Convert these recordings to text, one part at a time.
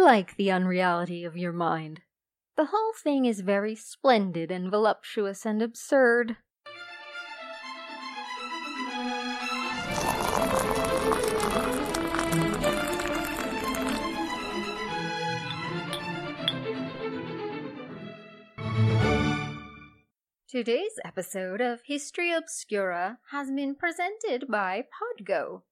like the unreality of your mind. The whole thing is very splendid and voluptuous and absurd. Today's episode of History Obscura has been presented by Podgo.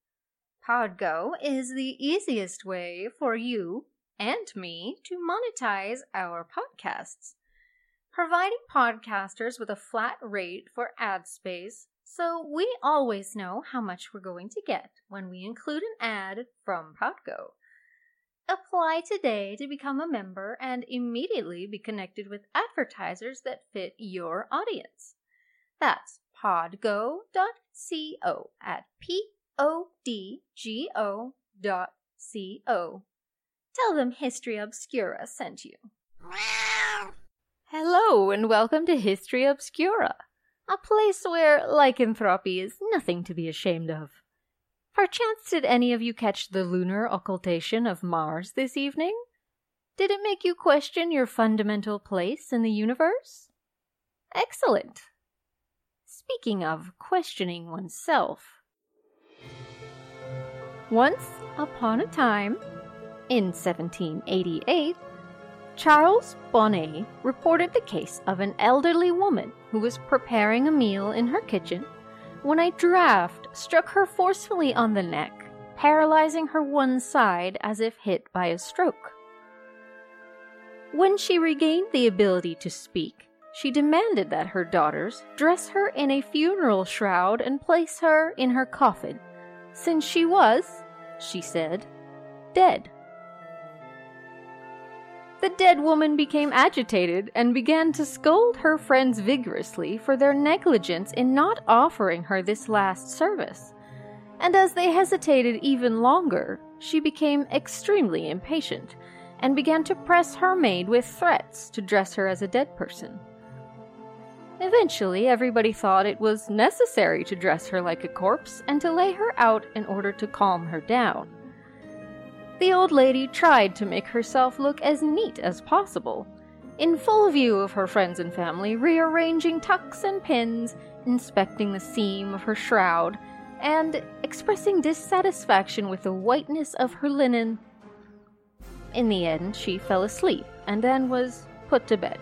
Podgo is the easiest way for you and me to monetize our podcasts, providing podcasters with a flat rate for ad space so we always know how much we're going to get when we include an ad from Podgo. Apply today to become a member and immediately be connected with advertisers that fit your audience. That's podgo.co at p-o-d-g-o dot c-o. Tell them History Obscura sent you. Hello and welcome to History Obscura, a place where lycanthropy is nothing to be ashamed of. Perchance did any of you catch the lunar occultation of Mars this evening? Did it make you question your fundamental place in the universe? Excellent. Speaking of questioning oneself, once upon a time, in 1788, Charles Bonnet reported the case of an elderly woman who was preparing a meal in her kitchen when a draft struck her forcefully on the neck, paralyzing her one side as if hit by a stroke. When she regained the ability to speak, she demanded that her daughters dress her in a funeral shroud and place her in her coffin, since she was, she said, dead. The dead woman became agitated and began to scold her friends vigorously for their negligence in not offering her this last service. And as they hesitated even longer, she became extremely impatient and began to press her maid with threats to dress her as a dead person. Eventually, everybody thought it was necessary to dress her like a corpse and to lay her out in order to calm her down. The old lady tried to make herself look as neat as possible, in full view of her friends and family, rearranging tucks and pins, inspecting the seam of her shroud, and expressing dissatisfaction with the whiteness of her linen. In the end, she fell asleep and then was put to bed.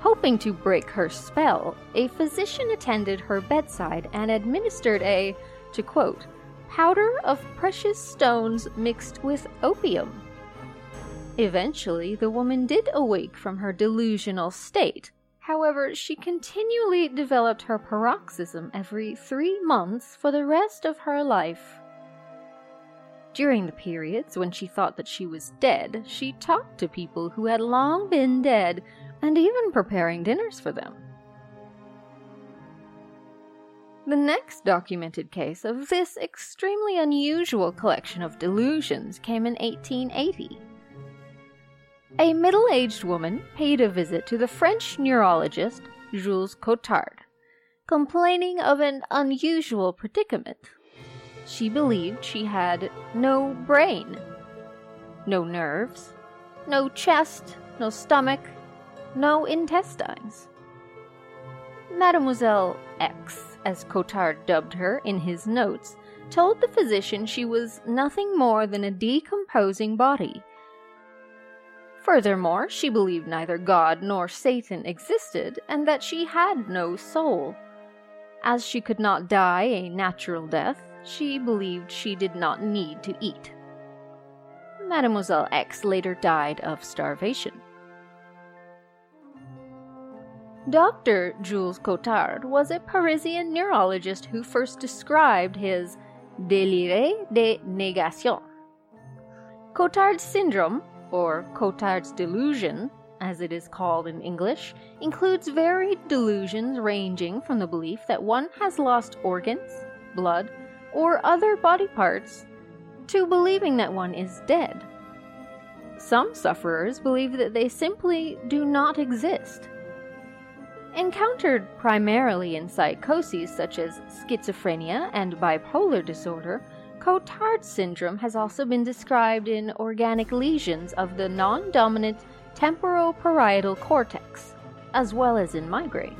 Hoping to break her spell, a physician attended her bedside and administered a, to quote, powder of precious stones mixed with opium. Eventually, the woman did awake from her delusional state. However, she continually developed her paroxysm every three months for the rest of her life. During the periods when she thought that she was dead, she talked to people who had long been dead and even preparing dinners for them. The next documented case of this extremely unusual collection of delusions came in 1880. A middle aged woman paid a visit to the French neurologist Jules Cotard, complaining of an unusual predicament. She believed she had no brain, no nerves, no chest, no stomach, no intestines. Mademoiselle X as Cotard dubbed her in his notes, told the physician she was nothing more than a decomposing body. Furthermore, she believed neither God nor Satan existed, and that she had no soul. As she could not die a natural death, she believed she did not need to eat. Mademoiselle X later died of starvation. Dr. Jules Cotard was a Parisian neurologist who first described his délire de négation. Cotard's syndrome, or Cotard's delusion, as it is called in English, includes varied delusions ranging from the belief that one has lost organs, blood, or other body parts, to believing that one is dead. Some sufferers believe that they simply do not exist Encountered primarily in psychoses such as schizophrenia and bipolar disorder, Cotard syndrome has also been described in organic lesions of the non dominant temporoparietal cortex, as well as in migraine.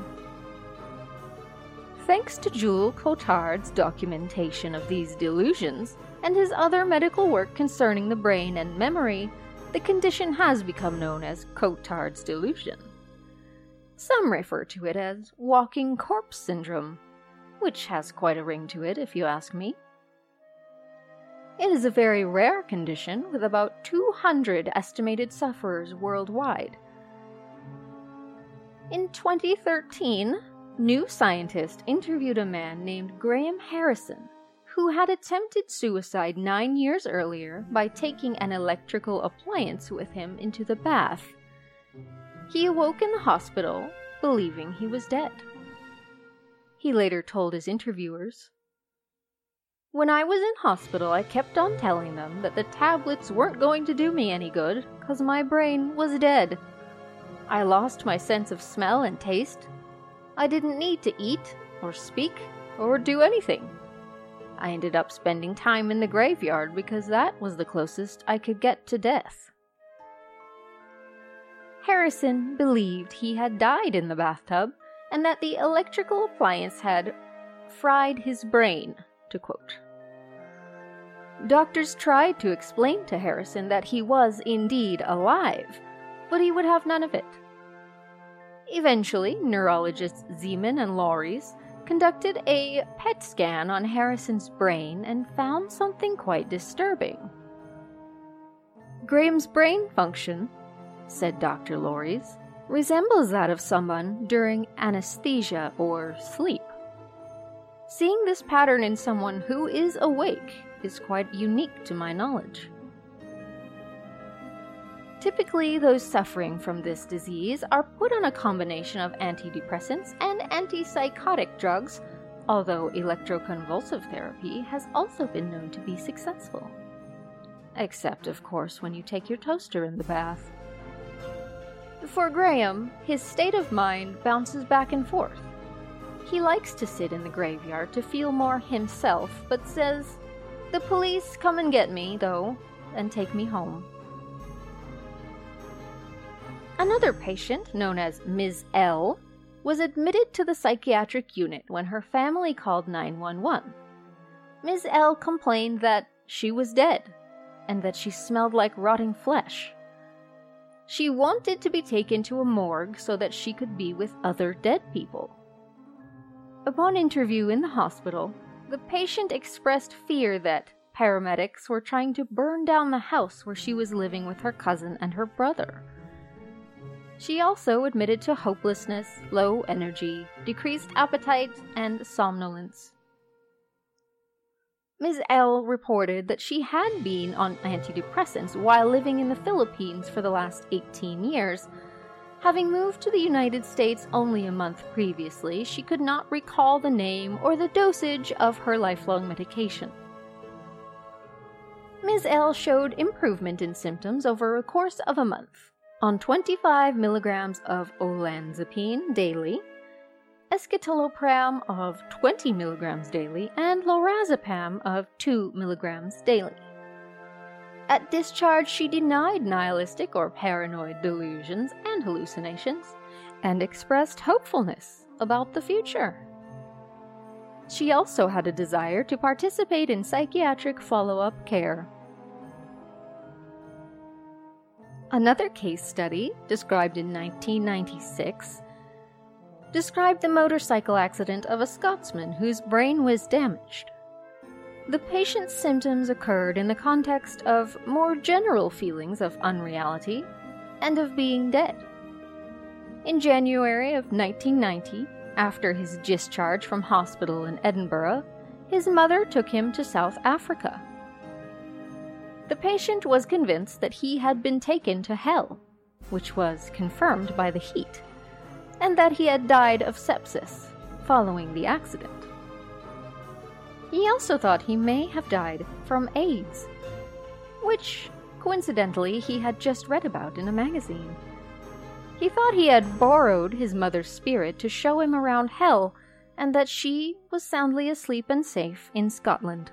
Thanks to Jules Cotard's documentation of these delusions and his other medical work concerning the brain and memory, the condition has become known as Cotard's delusion. Some refer to it as walking corpse syndrome, which has quite a ring to it, if you ask me. It is a very rare condition with about 200 estimated sufferers worldwide. In 2013, New Scientist interviewed a man named Graham Harrison who had attempted suicide nine years earlier by taking an electrical appliance with him into the bath. He awoke in the hospital, believing he was dead. He later told his interviewers When I was in hospital, I kept on telling them that the tablets weren't going to do me any good because my brain was dead. I lost my sense of smell and taste. I didn't need to eat, or speak, or do anything. I ended up spending time in the graveyard because that was the closest I could get to death. Harrison believed he had died in the bathtub and that the electrical appliance had fried his brain, to quote. Doctors tried to explain to Harrison that he was indeed alive, but he would have none of it. Eventually, neurologists Zeman and Laureys conducted a PET scan on Harrison's brain and found something quite disturbing. Graham's brain function, said Dr. Laureys, resembles that of someone during anesthesia or sleep. Seeing this pattern in someone who is awake is quite unique to my knowledge. Typically, those suffering from this disease are put on a combination of antidepressants and antipsychotic drugs, although electroconvulsive therapy has also been known to be successful. Except, of course, when you take your toaster in the bath. For Graham, his state of mind bounces back and forth. He likes to sit in the graveyard to feel more himself, but says, The police come and get me, though, and take me home. Another patient, known as Ms. L, was admitted to the psychiatric unit when her family called 911. Ms. L complained that she was dead and that she smelled like rotting flesh. She wanted to be taken to a morgue so that she could be with other dead people. Upon interview in the hospital, the patient expressed fear that paramedics were trying to burn down the house where she was living with her cousin and her brother. She also admitted to hopelessness, low energy, decreased appetite, and somnolence. Ms. L reported that she had been on antidepressants while living in the Philippines for the last 18 years. Having moved to the United States only a month previously, she could not recall the name or the dosage of her lifelong medication. Ms. L showed improvement in symptoms over a course of a month on 25 milligrams of olanzapine daily, escitalopram of 20 milligrams daily, and lorazepam of 2 milligrams daily. At discharge, she denied nihilistic or paranoid delusions and hallucinations and expressed hopefulness about the future. She also had a desire to participate in psychiatric follow up care Another case study, described in 1996, described the motorcycle accident of a Scotsman whose brain was damaged. The patient's symptoms occurred in the context of more general feelings of unreality and of being dead. In January of 1990, after his discharge from hospital in Edinburgh, his mother took him to South Africa the patient was convinced that he had been taken to hell, which was confirmed by the heat, and that he had died of sepsis following the accident. He also thought he may have died from AIDS, which, coincidentally, he had just read about in a magazine. He thought he had borrowed his mother's spirit to show him around hell and that she was soundly asleep and safe in Scotland.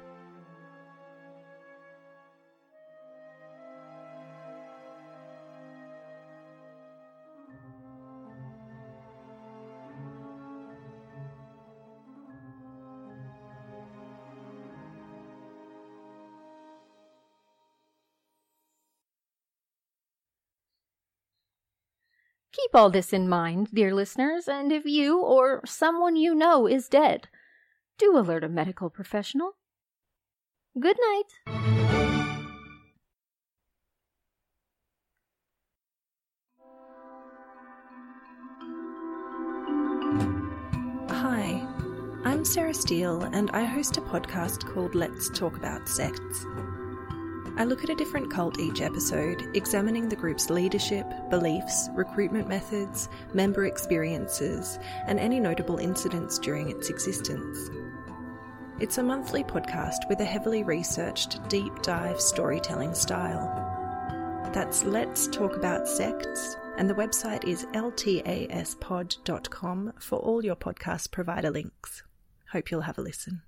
Keep all this in mind, dear listeners, and if you or someone you know is dead, do alert a medical professional. Good night. Hi, I'm Sarah Steele, and I host a podcast called Let's Talk About Sects. I look at a different cult each episode, examining the group's leadership, beliefs, recruitment methods, member experiences, and any notable incidents during its existence. It's a monthly podcast with a heavily researched, deep dive storytelling style. That's Let's Talk About Sects, and the website is ltaspod.com for all your podcast provider links. Hope you'll have a listen.